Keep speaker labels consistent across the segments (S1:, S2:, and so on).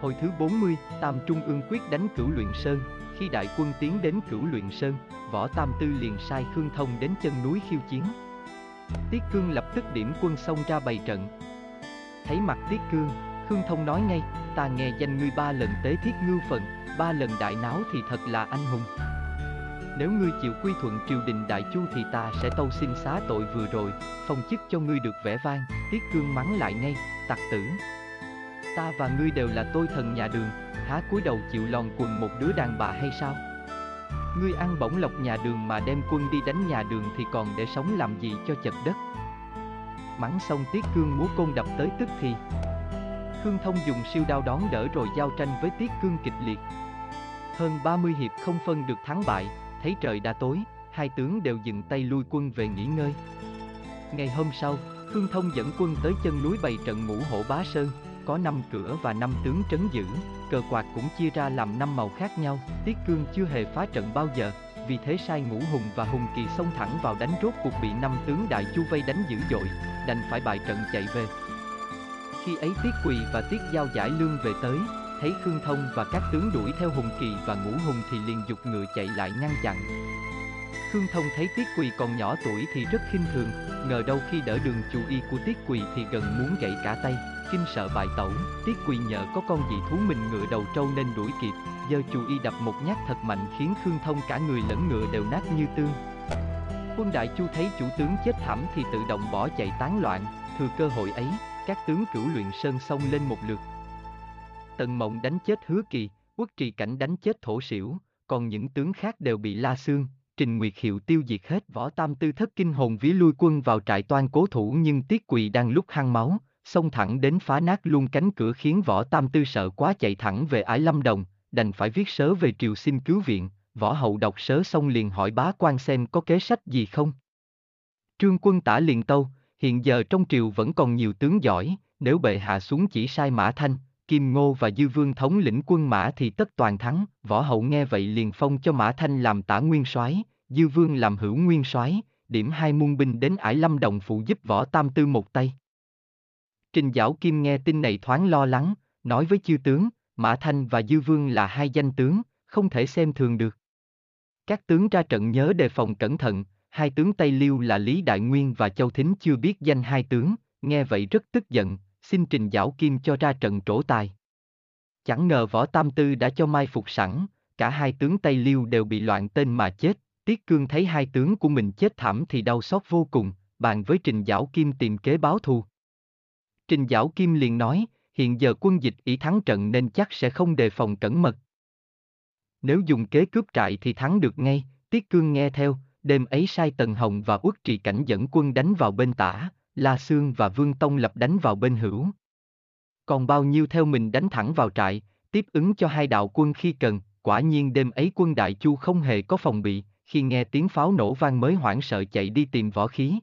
S1: Hồi thứ 40, Tam Trung ương quyết đánh cửu luyện sơn, khi đại quân tiến đến cửu luyện sơn, võ Tam Tư liền sai Khương Thông đến chân núi khiêu chiến. Tiết Cương lập tức điểm quân xông ra bày trận. Thấy mặt Tiết Cương, Khương Thông nói ngay, ta nghe danh ngươi ba lần tế thiết ngưu phần, ba lần đại náo thì thật là anh hùng. Nếu ngươi chịu quy thuận triều đình đại chu thì ta sẽ tâu xin xá tội vừa rồi, phong chức cho ngươi được vẻ vang, Tiết Cương mắng lại ngay, tặc tử. Ta và ngươi đều là tôi thần nhà đường, há cúi đầu chịu lòn quần một đứa đàn bà hay sao? Ngươi ăn bổng lộc nhà đường mà đem quân đi đánh nhà đường thì còn để sống làm gì cho chật đất? Mắng xong Tiết Cương múa côn đập tới tức thì. Khương Thông dùng siêu đao đón đỡ rồi giao tranh với Tiết Cương kịch liệt. Hơn 30 hiệp không phân được thắng bại, thấy trời đã tối, hai tướng đều dừng tay lui quân về nghỉ ngơi. Ngày hôm sau, Khương Thông dẫn quân tới chân núi bày trận ngũ hổ bá sơn, có 5 cửa và 5 tướng trấn giữ, cờ quạt cũng chia ra làm 5 màu khác nhau, Tiết Cương chưa hề phá trận bao giờ, vì thế sai ngũ hùng và hùng kỳ xông thẳng vào đánh rốt cuộc bị năm tướng đại chu vây đánh dữ dội, đành phải bại trận chạy về. Khi ấy Tiết Quỳ và Tiết Giao giải lương về tới, thấy Khương Thông và các tướng đuổi theo hùng kỳ và ngũ hùng thì liền dục ngựa chạy lại ngăn chặn. Khương Thông thấy Tiết Quỳ còn nhỏ tuổi thì rất khinh thường, ngờ đâu khi đỡ đường chủ y của Tiết Quỳ thì gần muốn gãy cả tay, kinh sợ bại tẩu, Tiết Quỳ nhờ có con dị thú mình ngựa đầu trâu nên đuổi kịp, giờ chủ y đập một nhát thật mạnh khiến Khương Thông cả người lẫn ngựa đều nát như tương. Quân Đại Chu thấy chủ tướng chết thảm thì tự động bỏ chạy tán loạn, thừa cơ hội ấy, các tướng cửu luyện sơn xông lên một lượt. Tần Mộng đánh chết Hứa Kỳ, Quốc Trì Cảnh đánh chết Thổ Sĩu, còn những tướng khác đều bị La Xương, Trình Nguyệt Hiệu tiêu diệt hết võ tam tư thất kinh hồn vía lui quân vào trại toan cố thủ nhưng Tiết Quỳ đang lúc hăng máu, xông thẳng đến phá nát luôn cánh cửa khiến võ tam tư sợ quá chạy thẳng về ải lâm đồng, đành phải viết sớ về triều xin cứu viện, võ hậu đọc sớ xong liền hỏi bá quan xem có kế sách gì không. Trương quân tả liền tâu, hiện giờ trong triều vẫn còn nhiều tướng giỏi, nếu bệ hạ xuống chỉ sai Mã Thanh, Kim Ngô và Dư Vương thống lĩnh quân Mã thì tất toàn thắng, võ hậu nghe vậy liền phong cho Mã Thanh làm tả nguyên soái, Dư Vương làm hữu nguyên soái, điểm hai muôn binh đến ải lâm đồng phụ giúp võ tam tư một tay. Trình Giảo Kim nghe tin này thoáng lo lắng, nói với chư tướng, Mã Thanh và Dư Vương là hai danh tướng, không thể xem thường được. Các tướng ra trận nhớ đề phòng cẩn thận, hai tướng Tây Liêu là Lý Đại Nguyên và Châu Thính chưa biết danh hai tướng, nghe vậy rất tức giận, xin Trình Giảo Kim cho ra trận trổ tài. Chẳng ngờ Võ Tam Tư đã cho mai phục sẵn, cả hai tướng Tây Liêu đều bị loạn tên mà chết, Tiết Cương thấy hai tướng của mình chết thảm thì đau xót vô cùng, bàn với Trình Giảo Kim tìm kế báo thù. Trình Giảo Kim liền nói, hiện giờ quân địch ý thắng trận nên chắc sẽ không đề phòng cẩn mật. Nếu dùng kế cướp trại thì thắng được ngay, Tiết Cương nghe theo, đêm ấy sai Tần Hồng và Uất Trì Cảnh dẫn quân đánh vào bên tả, La Sương và Vương Tông Lập đánh vào bên hữu. Còn bao nhiêu theo mình đánh thẳng vào trại, tiếp ứng cho hai đạo quân khi cần, quả nhiên đêm ấy quân Đại Chu không hề có phòng bị, khi nghe tiếng pháo nổ vang mới hoảng sợ chạy đi tìm võ khí.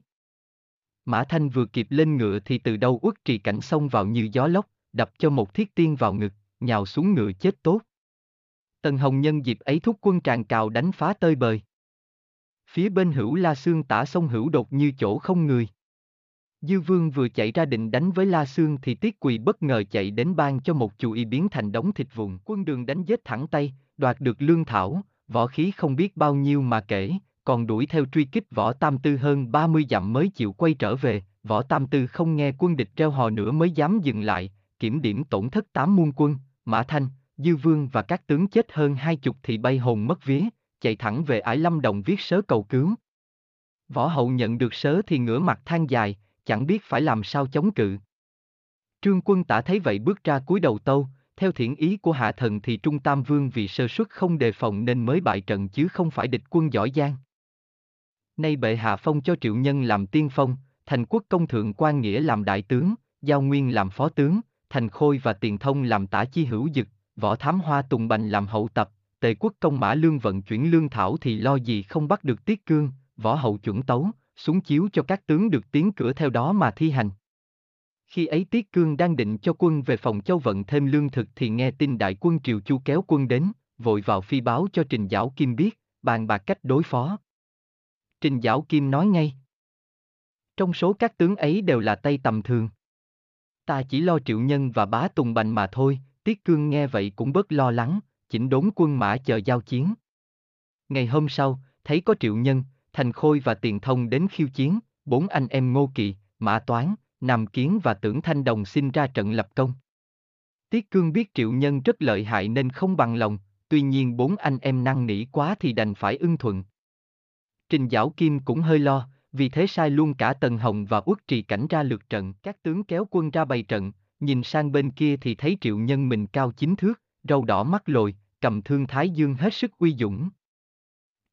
S1: Mã Thanh vừa kịp lên ngựa thì từ đâu uất trì cảnh xông vào như gió lốc, đập cho một thiết tiên vào ngực, nhào xuống ngựa chết tốt. Tần Hồng nhân dịp ấy thúc quân tràn cào đánh phá tơi bời. Phía bên hữu La Sương tả sông hữu đột như chỗ không người. Dư Vương vừa chạy ra định đánh với La Sương thì Tiết Quỳ bất ngờ chạy đến ban cho một chú y biến thành đống thịt vụn. Quân đường đánh giết thẳng tay, đoạt được lương thảo, võ khí không biết bao nhiêu mà kể, còn đuổi theo truy kích võ tam tư hơn 30 dặm mới chịu quay trở về, võ tam tư không nghe quân địch treo hò nữa mới dám dừng lại, kiểm điểm tổn thất tám muôn quân, Mã Thanh, Dư Vương và các tướng chết hơn hai chục thì bay hồn mất vía, chạy thẳng về ải lâm đồng viết sớ cầu cứu. Võ hậu nhận được sớ thì ngửa mặt than dài, chẳng biết phải làm sao chống cự. Trương quân tả thấy vậy bước ra cúi đầu tâu, theo thiện ý của hạ thần thì Trung Tam Vương vì sơ suất không đề phòng nên mới bại trận chứ không phải địch quân giỏi giang. Nay bệ hạ phong cho triệu nhân làm tiên phong, thành quốc công thượng quan nghĩa làm đại tướng, giao nguyên làm phó tướng, thành khôi và tiền thông làm tả chi hữu dực, võ thám hoa tùng bành làm hậu tập, tề quốc công mã lương vận chuyển lương thảo thì lo gì không bắt được tiết cương, võ hậu chuẩn tấu, xuống chiếu cho các tướng được tiến cửa theo đó mà thi hành. Khi ấy Tiết Cương đang định cho quân về phòng châu vận thêm lương thực thì nghe tin đại quân Triều Chu kéo quân đến, vội vào phi báo cho Trình Giảo Kim biết, bàn bạc cách đối phó. Trình Giảo Kim nói ngay. Trong số các tướng ấy đều là tay tầm thường. Ta chỉ lo triệu nhân và bá tùng bành mà thôi, Tiết Cương nghe vậy cũng bớt lo lắng, chỉnh đốn quân mã chờ giao chiến. Ngày hôm sau, thấy có triệu nhân, thành khôi và tiền thông đến khiêu chiến, bốn anh em ngô kỵ, mã toán, Nam Kiến và Tưởng Thanh Đồng xin ra trận lập công. Tiết Cương biết triệu nhân rất lợi hại nên không bằng lòng, tuy nhiên bốn anh em năng nỉ quá thì đành phải ưng thuận. Trình Giảo Kim cũng hơi lo, vì thế sai luôn cả Tần Hồng và Uất Trì Cảnh ra lượt trận. Các tướng kéo quân ra bày trận, nhìn sang bên kia thì thấy triệu nhân mình cao chín thước, râu đỏ mắt lồi, cầm thương thái dương hết sức uy dũng.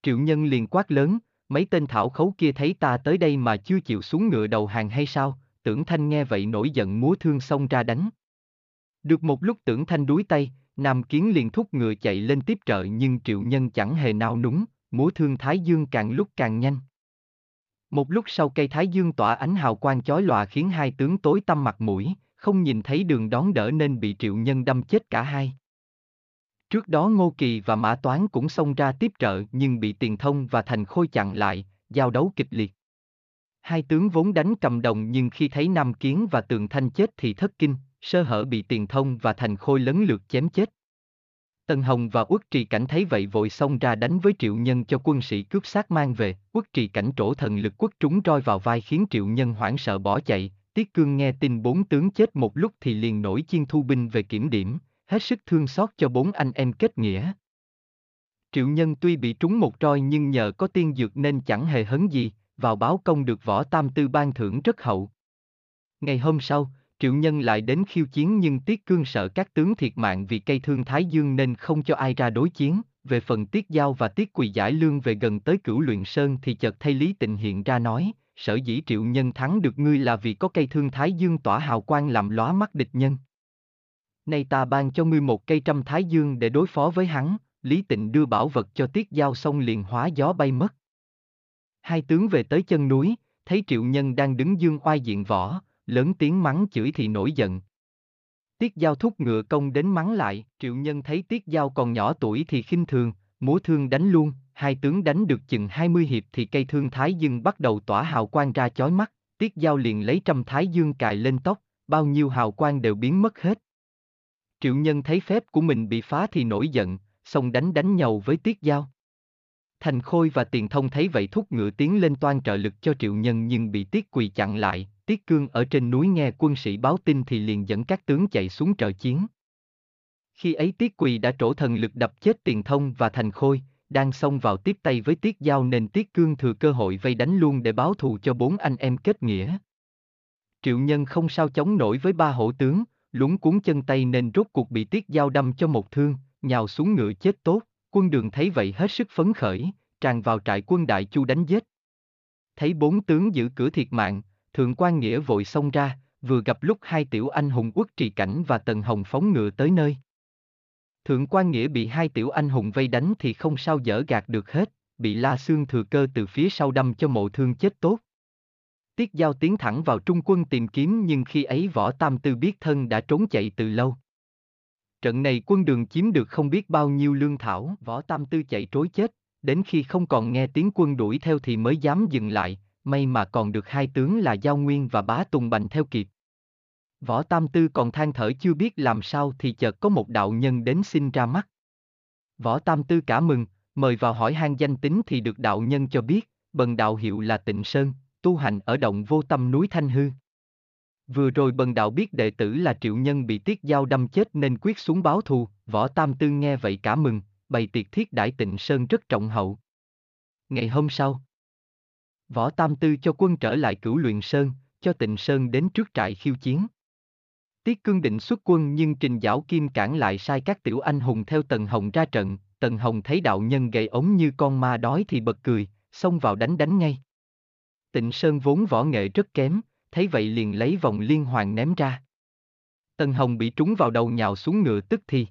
S1: Triệu nhân liền quát lớn, mấy tên thảo khấu kia thấy ta tới đây mà chưa chịu xuống ngựa đầu hàng hay sao, tưởng thanh nghe vậy nổi giận múa thương xông ra đánh. Được một lúc tưởng thanh đuối tay, Nam Kiến liền thúc ngựa chạy lên tiếp trợ nhưng triệu nhân chẳng hề nào núng, múa thương thái dương càng lúc càng nhanh. Một lúc sau cây thái dương tỏa ánh hào quang chói lòa khiến hai tướng tối tăm mặt mũi, không nhìn thấy đường đón đỡ nên bị triệu nhân đâm chết cả hai. Trước đó Ngô Kỳ và Mã Toán cũng xông ra tiếp trợ nhưng bị Tiền Thông và Thành Khôi chặn lại, giao đấu kịch liệt. Hai tướng vốn đánh cầm đồng nhưng khi thấy Nam Kiến và Tường Thanh chết thì thất kinh, sơ hở bị Tiền Thông và Thành Khôi lấn lượt chém chết. Tần Hồng và Uất Trì Cảnh thấy vậy vội xông ra đánh với Triệu Nhân cho quân sĩ cướp xác mang về, Uất Trì Cảnh trổ thần lực quất trúng roi vào vai khiến Triệu Nhân hoảng sợ bỏ chạy, Tiết Cương nghe tin bốn tướng chết một lúc thì liền nổi chiên thu binh về kiểm điểm, hết sức thương xót cho bốn anh em kết nghĩa. Triệu Nhân tuy bị trúng một roi nhưng nhờ có tiên dược nên chẳng hề hấn gì, vào báo công được võ tam tư ban thưởng rất hậu. Ngày hôm sau, Triệu Nhân lại đến khiêu chiến nhưng Tiết Cương sợ các tướng thiệt mạng vì cây thương Thái Dương nên không cho ai ra đối chiến. Về phần Tiết Giao và Tiết Quỳ giải lương về gần tới cửu luyện sơn thì chợt thay Lý Tịnh hiện ra nói, sở dĩ Triệu Nhân thắng được ngươi là vì có cây thương Thái Dương tỏa hào quang làm lóa mắt địch nhân. Nay ta ban cho ngươi một cây trăm Thái Dương để đối phó với hắn, Lý Tịnh đưa bảo vật cho Tiết Giao xong liền hóa gió bay mất. Hai tướng về tới chân núi, thấy Triệu Nhân đang đứng dương oai diện võ, lớn tiếng mắng chửi thì nổi giận. Tiết Giao thúc ngựa công đến mắng lại, Triệu Nhân thấy Tiết Giao còn nhỏ tuổi thì khinh thường, múa thương đánh luôn, hai tướng đánh được chừng 20 hiệp thì cây thương Thái Dương bắt đầu tỏa hào quang ra chói mắt, Tiết Giao liền lấy trăm Thái Dương cài lên tóc, bao nhiêu hào quang đều biến mất hết. Triệu Nhân thấy phép của mình bị phá thì nổi giận, xông đánh đánh nhau với Tiết Giao. Thành Khôi và Tiền Thông thấy vậy thúc ngựa tiến lên toan trợ lực cho Triệu Nhân nhưng bị Tiết Quỳ chặn lại, Tiết Cương ở trên núi nghe quân sĩ báo tin thì liền dẫn các tướng chạy xuống trợ chiến. Khi ấy Tiết Quỳ đã trổ thần lực đập chết Tiền Thông và Thành Khôi, đang xông vào tiếp tay với Tiết Giao nên Tiết Cương thừa cơ hội vây đánh luôn để báo thù cho bốn anh em kết nghĩa. Triệu Nhân không sao chống nổi với ba hổ tướng, lúng cuốn chân tay nên rốt cuộc bị Tiết Giao đâm cho một thương, nhào xuống ngựa chết tốt, quân đường thấy vậy hết sức phấn khởi, tràn vào trại quân đại chu đánh giết. Thấy bốn tướng giữ cửa thiệt mạng, Thượng quan Nghĩa vội xông ra, vừa gặp lúc hai tiểu anh hùng quốc trì cảnh và Tần Hồng phóng ngựa tới nơi. Thượng quan Nghĩa bị hai tiểu anh hùng vây đánh thì không sao dở gạt được hết, bị La xương thừa cơ từ phía sau đâm cho mộ thương chết tốt. Tiết Giao tiến thẳng vào trung quân tìm kiếm nhưng khi ấy võ tam tư biết thân đã trốn chạy từ lâu. Trận này quân đường chiếm được không biết bao nhiêu lương thảo, võ tam tư chạy trối chết, đến khi không còn nghe tiếng quân đuổi theo thì mới dám dừng lại, may mà còn được hai tướng là Giao Nguyên và Bá Tùng Bành theo kịp. Võ Tam Tư còn than thở chưa biết làm sao thì chợt có một đạo nhân đến xin ra mắt. Võ Tam Tư cả mừng, mời vào hỏi han danh tính thì được đạo nhân cho biết, bần đạo hiệu là Tịnh Sơn, tu hành ở động vô tâm núi Thanh Hư. Vừa rồi bần đạo biết đệ tử là triệu nhân bị tiết giao đâm chết nên quyết xuống báo thù, võ tam tư nghe vậy cả mừng, bày tiệc thiết đãi tịnh Sơn rất trọng hậu. Ngày hôm sau, Võ Tam Tư cho quân trở lại cửu luyện sơn, cho tịnh sơn đến trước trại khiêu chiến. Tiết cương định xuất quân nhưng Trình Giảo Kim cản lại sai các tiểu anh hùng theo Tần Hồng ra trận, Tần Hồng thấy đạo nhân gầy ống như con ma đói thì bật cười, xông vào đánh đánh ngay. Tịnh Sơn vốn võ nghệ rất kém, thấy vậy liền lấy vòng liên hoàng ném ra. Tần Hồng bị trúng vào đầu nhào xuống ngựa tức thì.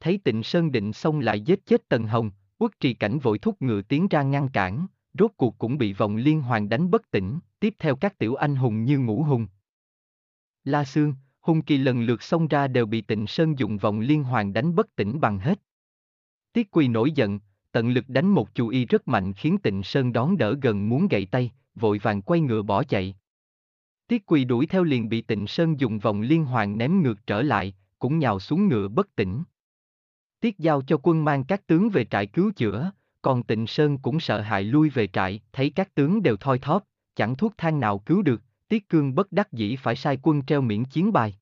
S1: Thấy Tịnh Sơn định xông lại giết chết Tần Hồng, quốc trì cảnh vội thúc ngựa tiến ra ngăn cản, rốt cuộc cũng bị vòng liên hoàn đánh bất tỉnh, tiếp theo các tiểu anh hùng như ngũ hùng. La Sương, hung kỳ lần lượt xông ra đều bị tịnh Sơn dùng vòng liên hoàn đánh bất tỉnh bằng hết. Tiết Quỳ nổi giận, tận lực đánh một chú y rất mạnh khiến tịnh Sơn đón đỡ gần muốn gậy tay, vội vàng quay ngựa bỏ chạy. Tiết Quỳ đuổi theo liền bị tịnh Sơn dùng vòng liên hoàn ném ngược trở lại, cũng nhào xuống ngựa bất tỉnh. Tiết giao cho quân mang các tướng về trại cứu chữa, còn Tịnh Sơn cũng sợ hãi lui về trại, thấy các tướng đều thoi thóp, chẳng thuốc thang nào cứu được, Tiết Cương bất đắc dĩ phải sai quân treo miễn chiến bài.